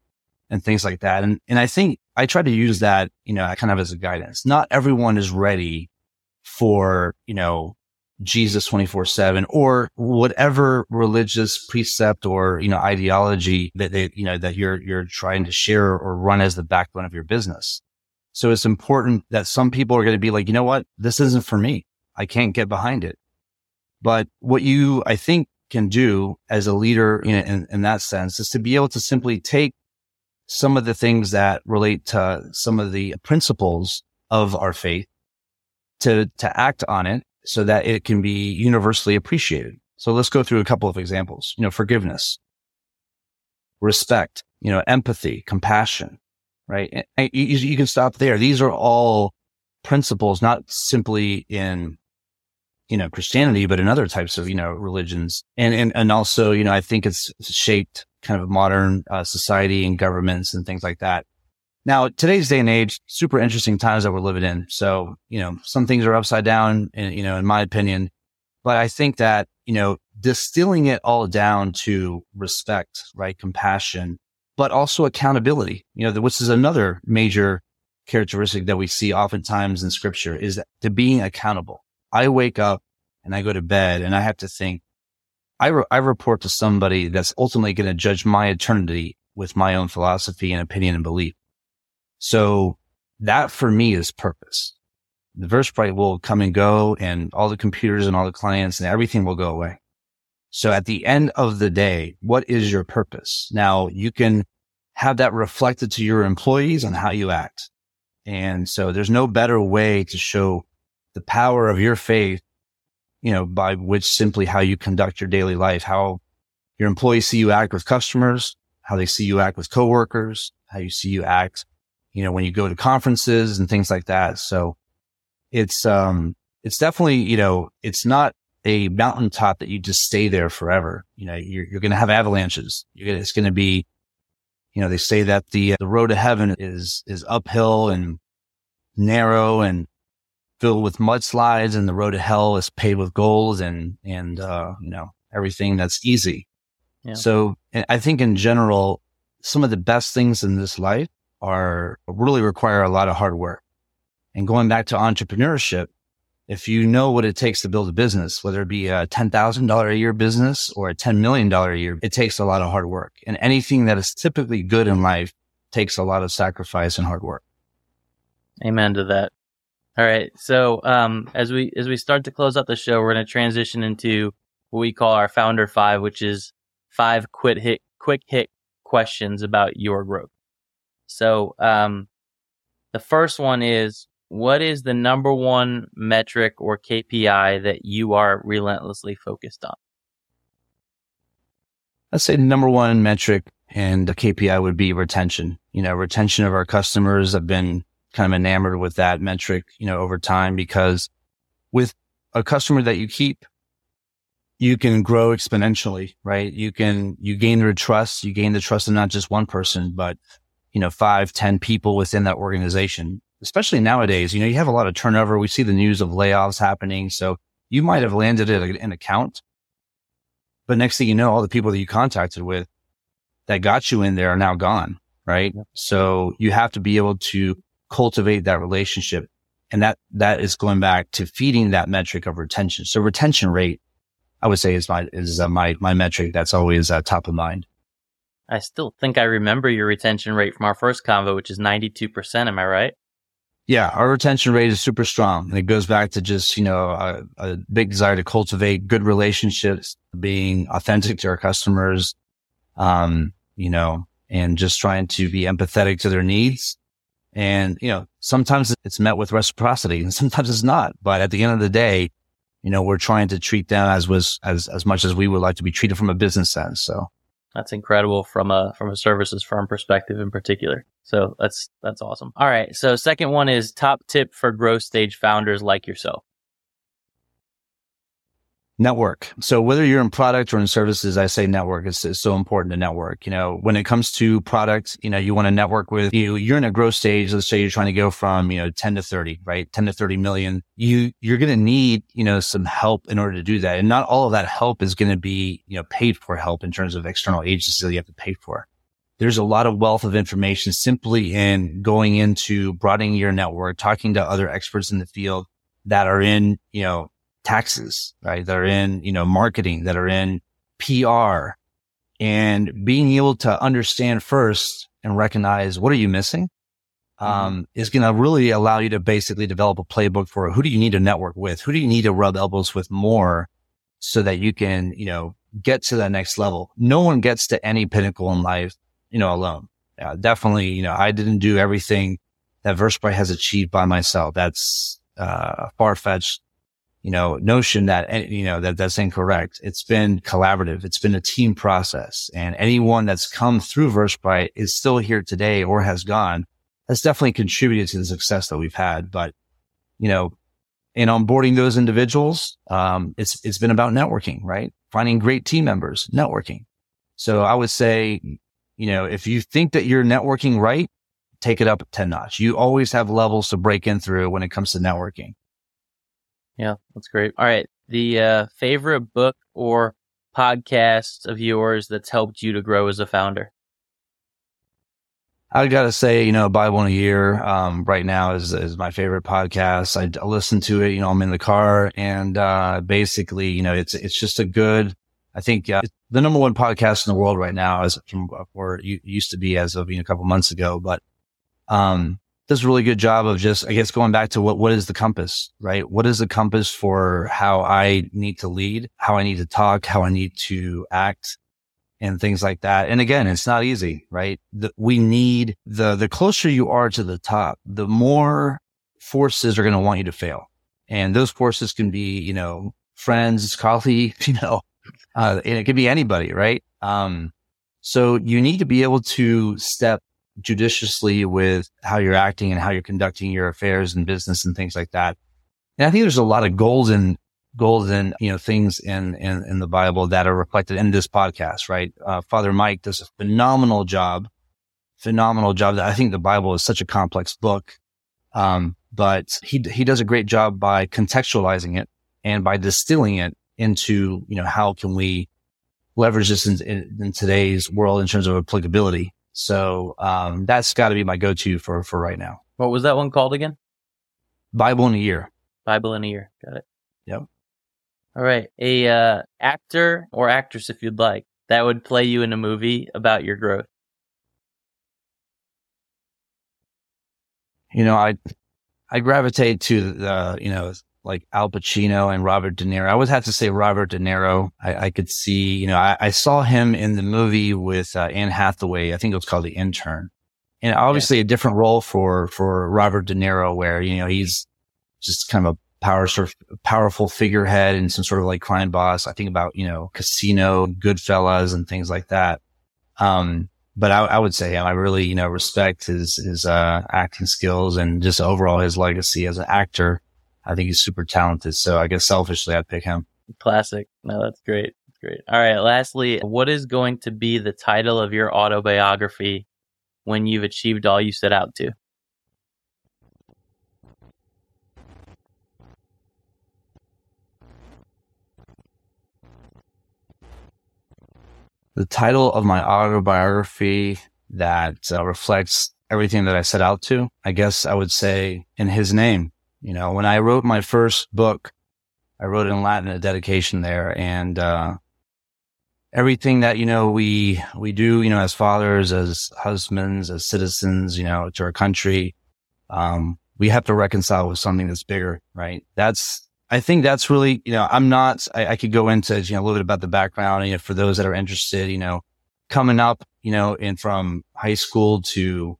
and things like that. And, and I think I try to use that, you know, kind of as a guidance. Not everyone is ready for, you know, Jesus 24 seven or whatever religious precept or, you know, ideology that they, you know, that you're, you're trying to share or run as the backbone of your business. So it's important that some people are going to be like, you know what? This isn't for me. I can't get behind it. But what you, I think can do as a leader in, in, in that sense is to be able to simply take some of the things that relate to some of the principles of our faith to, to act on it so that it can be universally appreciated. So let's go through a couple of examples. You know, forgiveness, respect, you know, empathy, compassion, right? And you, you can stop there. These are all principles, not simply in, you know, Christianity, but in other types of, you know, religions. And, and, and also, you know, I think it's shaped kind of modern uh, society and governments and things like that. Now, today's day and age, super interesting times that we're living in. So, you know, some things are upside down, you know, in my opinion. But I think that, you know, distilling it all down to respect, right? Compassion, but also accountability, you know, which is another major characteristic that we see oftentimes in scripture is to being accountable. I wake up and I go to bed and I have to think, I, re- I report to somebody that's ultimately going to judge my eternity with my own philosophy and opinion and belief. So that for me is purpose. The Versprite will come and go and all the computers and all the clients and everything will go away. So at the end of the day, what is your purpose? Now you can have that reflected to your employees on how you act. And so there's no better way to show the power of your faith, you know, by which simply how you conduct your daily life, how your employees see you act with customers, how they see you act with coworkers, how you see you act you know, when you go to conferences and things like that. So it's, um, it's definitely, you know, it's not a mountaintop that you just stay there forever. You know, you're, you're going to have avalanches. Gonna, it's going to be, you know, they say that the, uh, the road to heaven is, is uphill and narrow and filled with mudslides and the road to hell is paved with gold and, and, uh, you know, everything that's easy. Yeah. So I think in general, some of the best things in this life are really require a lot of hard work. And going back to entrepreneurship, if you know what it takes to build a business, whether it be a $10,000 a year business or a $10 million a year, it takes a lot of hard work. And anything that is typically good in life takes a lot of sacrifice and hard work. Amen to that. All right. So, um, as we, as we start to close out the show, we're going to transition into what we call our founder five, which is five quick hit, quick hit questions about your growth. So, um, the first one is what is the number one metric or KPI that you are relentlessly focused on? I'd say the number one metric and the KPI would be retention. You know, retention of our customers. I've been kind of enamored with that metric, you know, over time because with a customer that you keep, you can grow exponentially, right? You can, you gain their trust. You gain the trust of not just one person, but you know, five, ten people within that organization, especially nowadays, you know, you have a lot of turnover. We see the news of layoffs happening. So you might have landed at an account, but next thing you know, all the people that you contacted with that got you in there are now gone. Right. Yep. So you have to be able to cultivate that relationship. And that, that is going back to feeding that metric of retention. So retention rate, I would say is my, is uh, my, my metric that's always uh, top of mind. I still think I remember your retention rate from our first convo, which is 92%. Am I right? Yeah, our retention rate is super strong. And it goes back to just, you know, a, a, big desire to cultivate good relationships, being authentic to our customers, um, you know, and just trying to be empathetic to their needs. And, you know, sometimes it's met with reciprocity and sometimes it's not. But at the end of the day, you know, we're trying to treat them as was, as, as much as we would like to be treated from a business sense. So that's incredible from a from a services firm perspective in particular. So that's that's awesome. All right. So second one is top tip for growth stage founders like yourself network. So whether you're in product or in services, I say network is, is so important to network. You know, when it comes to products, you know, you want to network with you, you're in a growth stage. Let's say you're trying to go from, you know, 10 to 30, right? 10 to 30 million. You, you're going to need, you know, some help in order to do that. And not all of that help is going to be, you know, paid for help in terms of external agencies that you have to pay for. There's a lot of wealth of information simply in going into broadening your network, talking to other experts in the field that are in, you know, taxes, right? That are in, you know, marketing, that are in PR and being able to understand first and recognize what are you missing? Mm-hmm. Um, is going to really allow you to basically develop a playbook for who do you need to network with? Who do you need to rub elbows with more so that you can, you know, get to that next level? No one gets to any pinnacle in life, you know, alone. Yeah, definitely, you know, I didn't do everything that Versprite has achieved by myself. That's uh, far fetched, you know, notion that, eh, you know, that that's incorrect. It's been collaborative. It's been a team process and anyone that's come through Versprite is still here today or has gone. That's definitely contributed to the success that we've had. But, you know, in onboarding those individuals, um, it's, it's been about networking, right? Finding great team members, networking. So I would say, you know, if you think that you're networking right, take it up 10 notch. You always have levels to break in through when it comes to networking. Yeah, that's great. All right. The uh, favorite book or podcast of yours that's helped you to grow as a founder? I got to say, you know, Bible in a year, um, right now is, is my favorite podcast. I, I, listen to it, you know, I'm in the car and, uh, basically, you know, it's, it's just a good, I think, uh, the number one podcast in the world right now is from where it used to be as of you know, a couple months ago, but, um, does a really good job of just, I guess, going back to what, what is the compass, right? What is the compass for how I need to lead, how I need to talk, how I need to act and things like that. And again, it's not easy, right? The, we need the, the closer you are to the top, the more forces are going to want you to fail. And those forces can be, you know, friends, colleagues, you know, uh, and it could be anybody, right? Um, so you need to be able to step judiciously with how you're acting and how you're conducting your affairs and business and things like that. And I think there's a lot of golden, golden, you know, things in, in, in the Bible that are reflected in this podcast, right? Uh, Father Mike does a phenomenal job, phenomenal job. that I think the Bible is such a complex book. Um, but he, he does a great job by contextualizing it and by distilling it into, you know, how can we leverage this in, in, in today's world in terms of applicability? So um, that's got to be my go-to for for right now. What was that one called again? Bible in a year. Bible in a year. Got it. Yep. All right. A uh, actor or actress, if you'd like, that would play you in a movie about your growth. You know, I I gravitate to the you know like Al Pacino and Robert De Niro. I would have to say Robert De Niro. I, I could see, you know, I, I, saw him in the movie with uh, Anne Hathaway. I think it was called The Intern, and obviously yeah. a different role for for Robert De Niro, where you know he's just kind of a power sort of powerful figurehead and some sort of like crime boss. I think about you know Casino, Goodfellas, and things like that. Um, but I, I, would say I really, you know, respect his, his, uh, acting skills and just overall his legacy as an actor. I think he's super talented. So I guess selfishly, I'd pick him. Classic. No, that's great. That's great. All right. Lastly, what is going to be the title of your autobiography when you've achieved all you set out to? The title of my autobiography that uh, reflects everything that I set out to, I guess I would say in his name. You know, when I wrote my first book, I wrote in Latin, a dedication there, and uh, everything that you know we we do, you know, as fathers, as husbands, as citizens, you know, to our country, um, we have to reconcile with something that's bigger, right? That's I think that's really, you know, I'm not. I, I could go into you know a little bit about the background, you know, for those that are interested, you know, coming up, you know, and from high school to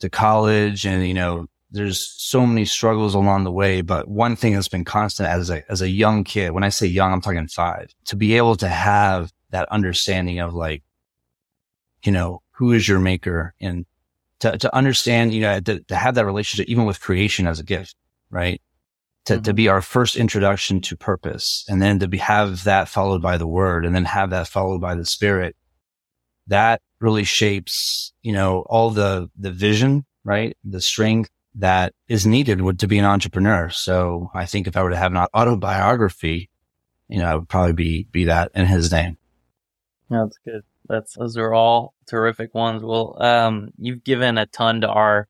to college, and you know, there's so many struggles along the way, but one thing that's been constant as a, as a young kid, when I say young, I'm talking five, to be able to have that understanding of like, you know, who is your maker and to, to understand, you know, to, to have that relationship even with creation as a gift, right? To, mm-hmm. to be our first introduction to purpose and then to be, have that followed by the word and then have that followed by the spirit. That really shapes, you know, all the, the vision, right? The strength that is needed would to be an entrepreneur. So I think if I were to have an autobiography, you know, I would probably be, be that in his name. That's good. That's, those are all terrific ones. Well, um, you've given a ton to our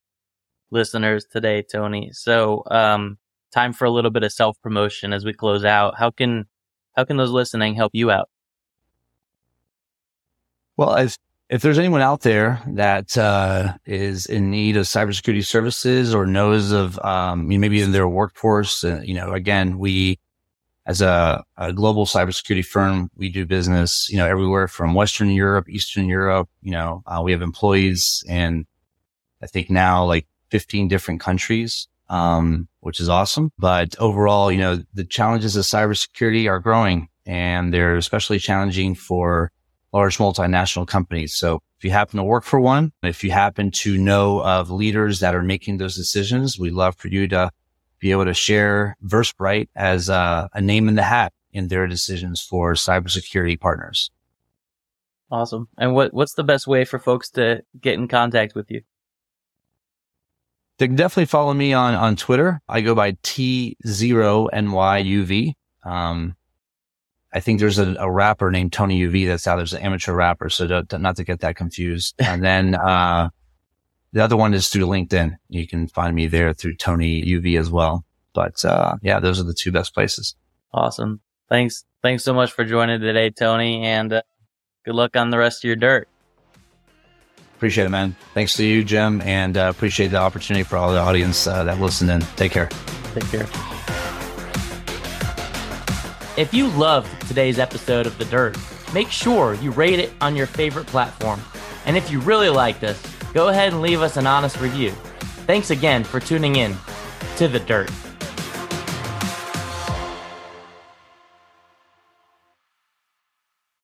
listeners today, Tony. So, um, time for a little bit of self promotion as we close out. How can how can those listening help you out? Well, if if there's anyone out there that uh, is in need of cybersecurity services or knows of um, maybe in their workforce, uh, you know, again, we as a, a, global cybersecurity firm, we do business, you know, everywhere from Western Europe, Eastern Europe. You know, uh, we have employees in, I think now like 15 different countries, um, which is awesome. But overall, you know, the challenges of cybersecurity are growing and they're especially challenging for large multinational companies. So if you happen to work for one, if you happen to know of leaders that are making those decisions, we'd love for you to be able to share Versprite as a, a name in the hat in their decisions for cybersecurity partners. Awesome. And what, what's the best way for folks to get in contact with you? They can definitely follow me on, on Twitter. I go by T0NYUV. Um, I think there's a, a, rapper named Tony UV that's out. There's an amateur rapper. So to, not to get that confused. And then, uh, the other one is through LinkedIn. You can find me there through Tony UV as well. But uh, yeah, those are the two best places. Awesome. Thanks. Thanks so much for joining today, Tony, and uh, good luck on the rest of your dirt. Appreciate it, man. Thanks to you, Jim, and uh, appreciate the opportunity for all the audience uh, that listened in. Take care. Take care. If you loved today's episode of The Dirt, make sure you rate it on your favorite platform. And if you really liked us, go ahead and leave us an honest review. Thanks again for tuning in to The Dirt.